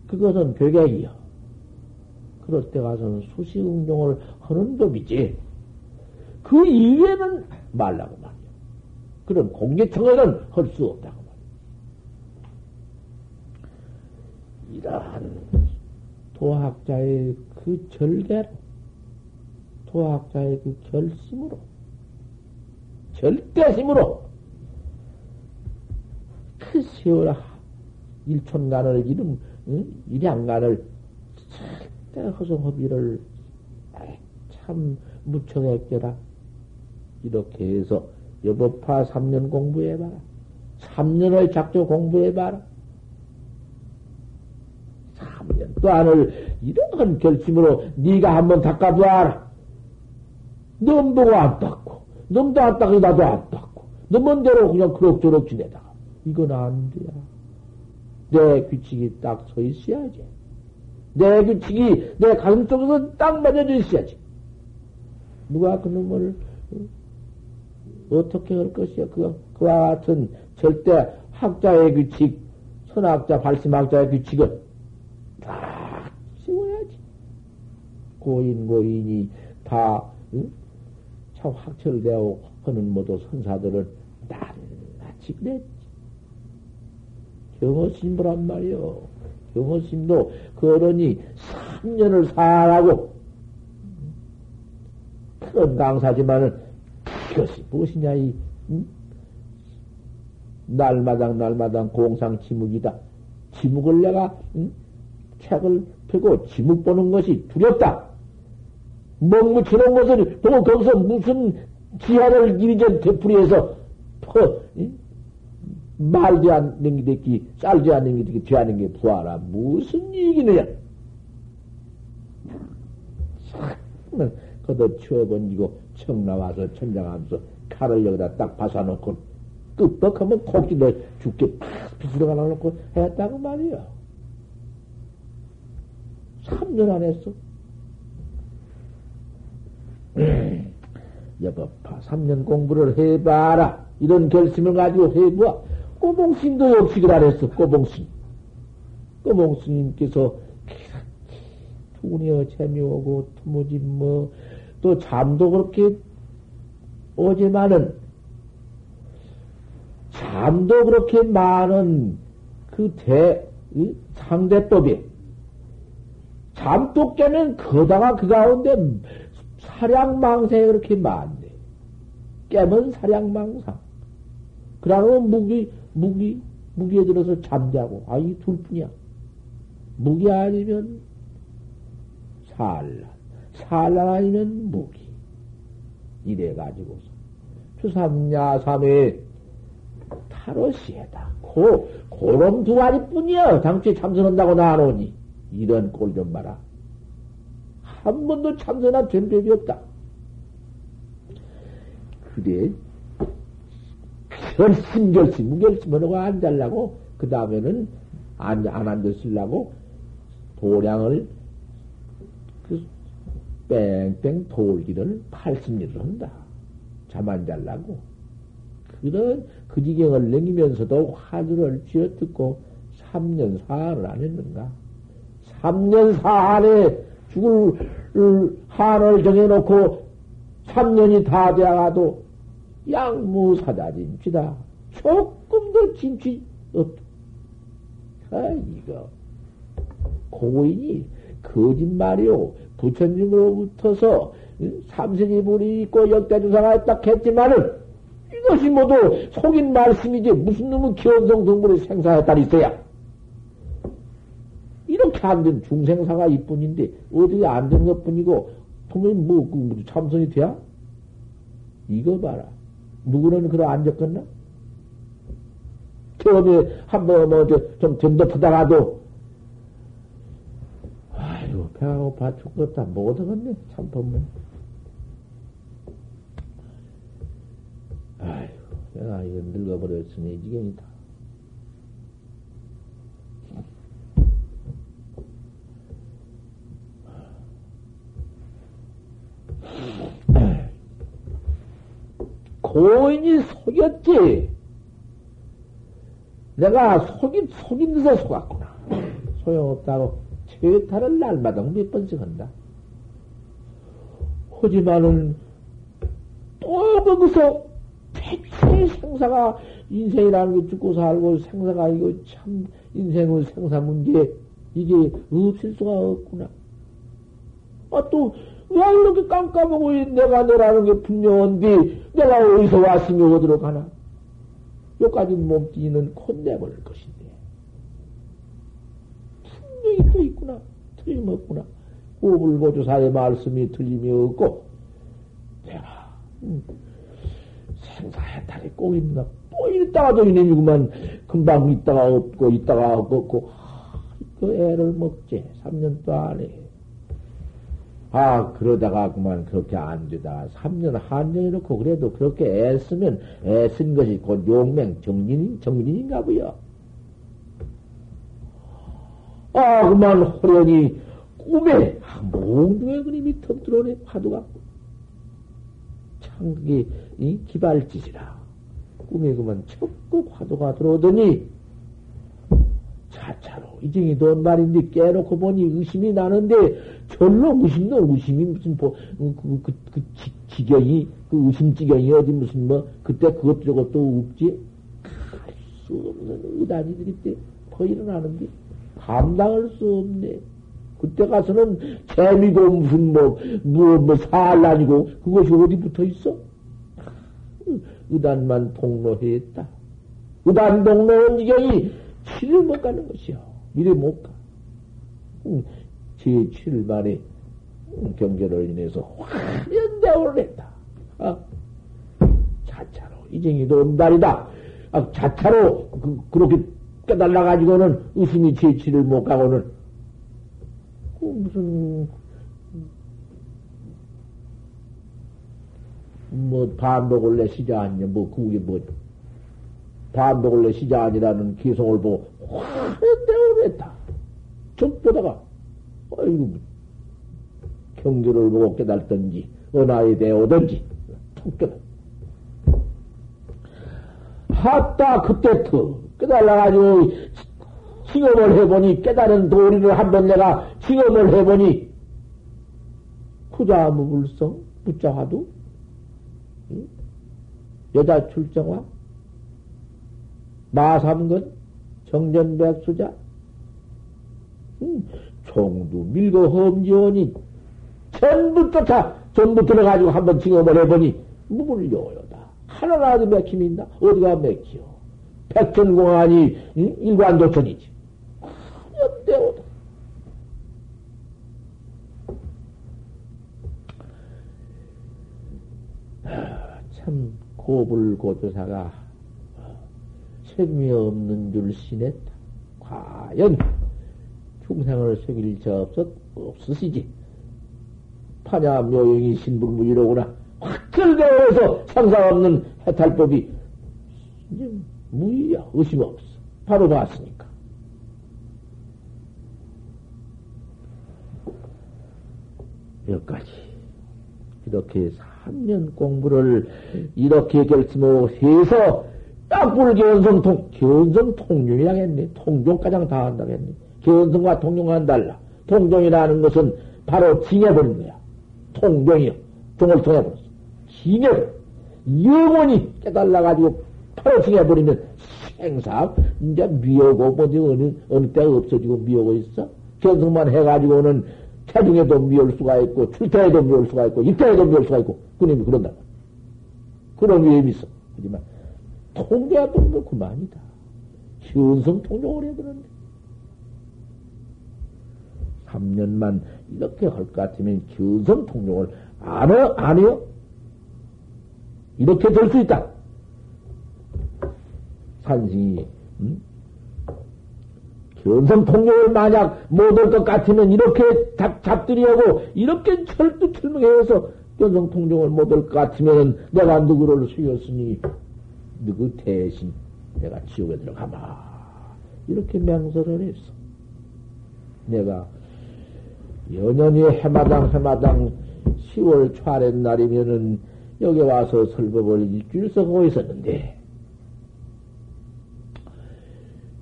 그것은 괴객이야. 그럴 때 가서는 수시응용을 하는 법이지. 그 이외에는 말라고 말이야. 그런 공개청에는 할 수 없다고 말이야. 이러한 도학자의 그 절개로, 도학자의 그 결심으로, 절대심으로, 그 세월 일촌간을 이름, 일양간을 때가 허송허비를 참 무척했겨라. 이렇게 해서 여법파 3년 공부해봐라. 3년을 작조 공부해봐라. 3년 또안을 이러한 결심으로 네가 한번 닦아봐라. 넌 보고 안 닦고, 넌도 안 닦고 나도 안 닦고, 너먼 대로 그냥 그럭저럭 지내다가 이건 안 돼야. 내 규칙이 딱 서 있어야지. 내 규칙이 내 가슴 속에서 딱 맞아져 있어야지. 누가 그놈을 어떻게 할 것이야? 그, 그와 같은 절대 학자의 규칙, 선학자, 발심학자의 규칙은 다 세워야지. 고인, 고인이 다, 응? 참 확철되어 하는 모두 선사들은 낱낱이 그랬지. 경허심부란 말이요. 경호심도 그 어른이 3년을 살라고 큰 강사지만은 그것이 무엇이냐 이 응? 날마당 날마당 공상 지묵이다. 지묵을 내가 응? 책을 펴고 지묵 보는 것이 두렵다. 먹무치는 것을 보고 거기서 무슨 지하를 이리저리 되풀이해서 퍼, 응? 말도 안 넘기듣기, 쌀도 안 넘기듣기, 죄하는 게 부하라. 무슨? 참, 걷어 치워번지고 청 나와서 천장하면서 칼을 여기다 딱 박아놓고 끄떡하면 코끼리 죽게 팍 비스러가 놔놓고 했다고 말이야. 3년 안 했어. 여법파 3년 공부를 해봐라. 이런 결심을 가지고 해보아. 꼬봉스님도 역시 그랬어, 꼬봉스님. 꼬봉스님께서 투니어 재미오고 투무지 뭐, 또 잠도 그렇게 어제만은 잠도 그렇게 많은 그 대, 상대법에 잠도 깨면 거다가 그 가운데 사량망상이 그렇게 많네. 깨면 사량망상. 그러면 무기, 무기, 무기에 들어서 잠자고, 아, 이 둘 뿐이야. 무기 아니면 산란, 산란 아니면 무기. 이래가지고서. 주삼야삼에 타로시에다. 고, 고런 두 마리 뿐이야. 당초에 참선한다고 나누니. 이런 꼴 좀 봐라. 한 번도 참선한 된 적이 없다. 그래, 결심, 결심, 무결심을 하고 앉으려고, 그 다음에는 안, 안 앉았으려고, 도량을, 그, 뺑뺑 돌기를 80리를 한다. 잠 안 잘라고. 그런 그 지경을 넘기면서도 화두를 쥐어 듣고 3년 사안을 안 했는가? 3년 사안에 죽을 한을 정해놓고 3년이 다 되어가도 양무사다짐치다. 조금도 짐치 없다. 아, 이거. 고인이 거짓말이요. 부처님으로부터서 삼세지불이 있고 역대주사가 딱 했지만은 이것이 모두 속인 말씀이지 무슨 놈의 기원성 동물이 생사했다 있어야. 안 된 중생사가 이뿐인데 어디 안 된 것 뿐이고 보면 뭐, 그, 뭐 참선이 돼야? 이거 봐라. 누구는 그러 안 적겠나? 처음에 한번 뭐 좀 덤덮하다가도 아이고 배가 고파 죽겠다 못하겠네 참 보면 아이고 내가 이거 늙어버렸으니 지경이다 고인이 속였지. 내가 속인, 속인 듯에 속았구나. 소용없다고 최타를 날마다 몇 번씩 한다. 하지만은 또 거기서 대체 생사가 인생이라는 게 죽고 살고 생사가 이거 참 인생의 생사 문제 이게 없을 수가 없구나. 아, 또, 왜 이렇게 깜깜하고 내가 너라는 게 분명한데 내가 어디서 왔으며 어디로 가나? 여기까지 몸뚱이는 콧내버릴 것인데. 분명히 또 있구나. 틀림없구나. 오불고조사의 말씀이 틀림이 없고, 내가, 음, 생사해탈이 꼭 있나? 또 있다가도 이놈이구만. 금방 있다가 없고, 있다가 없고, 그 애를 먹지. 3년 동안에. 아, 그러다가 그만 그렇게 안 되다. 3년 한정해 놓고 그래도 그렇게 애쓰면 애쓴 것이 곧 용맹 정진인, 정진인가 보여. 아, 그만 호련히 꿈에 몽둥에 그림이 턱 들어오네. 참, 그게, 이 기발짓이라. 꿈에 그만 척국 화두가 들어오더니, 차차로 이정이 돈 말인데 깨놓고 보니 의심이 나는데 절로 의심도 의심이 무슨 뭐, 그, 그, 그, 그 지, 경이 그 의심 지경이 어디 무슨 뭐 그때 그것 저것도 없지 할 수 없는 의단이들이 때더 일어나는데 감당할 수 없네. 그때 가서는 재미고 무슨 뭐, 뭐, 뭐, 살란이고, 그것이 어디 붙어 있어? 의단만 통로했다. 의단 동로 지경이 치를 못 가는 것이요. 이래 못 가. 음, 제7만에 경제를 인해서 화련대오를 했다. 아, 자차로 이쟁이도 온달이다. 아, 자차로 그, 렇게 깨달아가지고는 의심이 제치를 못 가고는 그 무슨 뭐 반복을 내 시자 아니냐 뭐 그게 뭐 반복을 내 시자 아니라는 기송을 보고 화련대오를 했다. 쭉 보다가 아이고 경주를 보고 깨달든지 은하에 대오든지 툭 깨달. 하다 그때 터 깨달아가지고 징업을 해보니 깨달은 도리를 한번 내가 징업을 해보니 후자무불성 붙자화도 여자 출정화 마삼근 정전백수자 음, 총도 밀고 험지원이 전부 쫓아 전부 들어가지고 한번 징업을 해보니 무물 요요다. 하나라도 있나? 어디가 맥히요? 백전공안이 응? 일관도천이지. 연대오다. 참 고불고조사가 책임이 없는 줄 신했다. 과연 중생을 속일 저 없었, 없으시지. 파냐 묘영이 신불무이로구나. 확철대어서 상상 없는 해탈법이 이제 무의야 의심 없어. 바로 봤으니까. 여기까지 이렇게 3년 공부를 이렇게 결심하고 해서 딱불 견성통 견성 통용이라겠네. 통종가장 다 한다겠네. 견성과 통용은 달라. 통종이라는 것은 바로 징해버린 거야. 통종이요. 종을 통해버렸어. 징해. 영원히 깨달아가지고 바로 징해버리면 생사, 이제 미워고, 뭐지, 어느, 어느 때가 없어지고 미워고 있어? 견성만 해가지고는 태중에도 미울 수가 있고, 출태에도 미울 수가 있고, 입태에도 미울 수가 있고, 그놈이 그런다. 그런 위험이 있어. 하지만, 통계도 뭐 그만이다. 현성 통용을 해버렸네. 3년만 이렇게 할 것 같으면 견성 통용을 안, 해, 안 해요? 이렇게 될 수 있다. 산승이, 음? 견성 통용을 만약 못할 것 같으면 이렇게 잡, 잡들이하고 이렇게 철두철명해서 견성 통용을 못할 것 같으면 내가 누구를 수였으니 누구 대신 내가 지옥에 들어가마. 이렇게 맹설을 했어. 내가 연연히 해마당 해마당 10월 초아랫 날이면은 여기 와서 설법을 일주일 서고 있었는데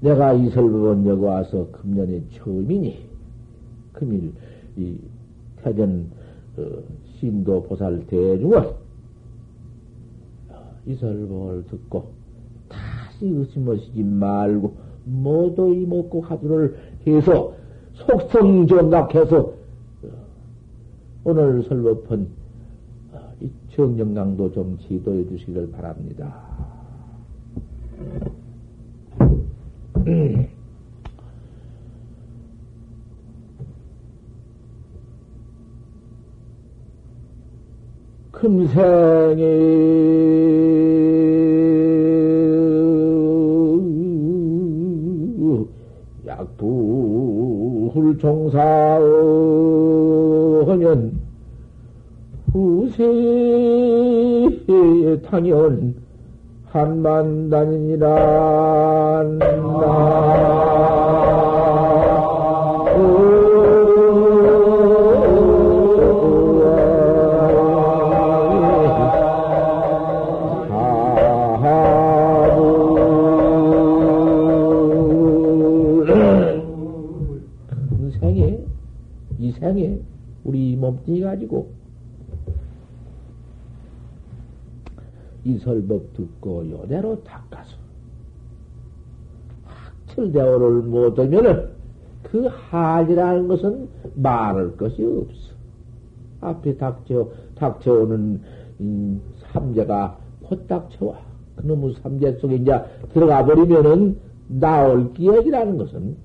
내가 이 설법은 여기 와서 금년에 처음이니 금일 이 태전 어, 심도 보살 대중은 이 설법을 듣고 다시 의심하시지 말고 모두 이 먹고 하두를 해서 속성정각해서 어, 오늘 설법은 어, 이 정정강도 좀 지도해 주시기를 바랍니다. 금생에 약불 종사하면 후세에 당연 한만 단이 라 몸뚱이 가지고 이 설법 듣고 요대로 닦아서 학철대오를 못하면은 그 할이라는 것은 말할 것이 없어. 앞에 닥쳐, 닥쳐오는, 음, 삼재가 곧 닥쳐와. 그놈의 삼재 속에 이제 들어가 버리면은 나올 기억이라는 것은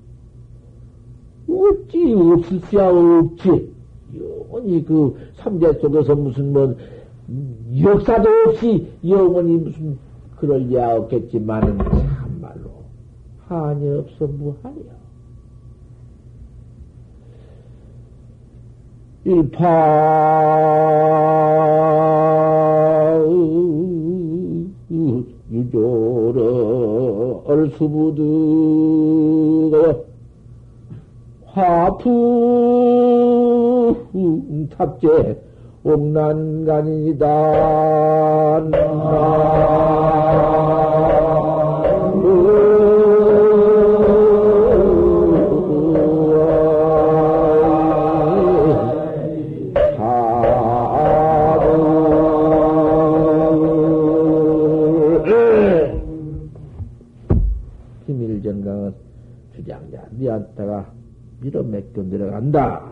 없지, 없을 수야 없지. 영원히 그 삼재 속에서 무슨 뭐, 역사도 없이 영원히 무슨 그럴 리야 없겠지만은 참말로 한이 없어 무한이야. 일파 유조러 얼수부드 화풍 탑재 옥난간이다. 밀어 맡겨 내려간다.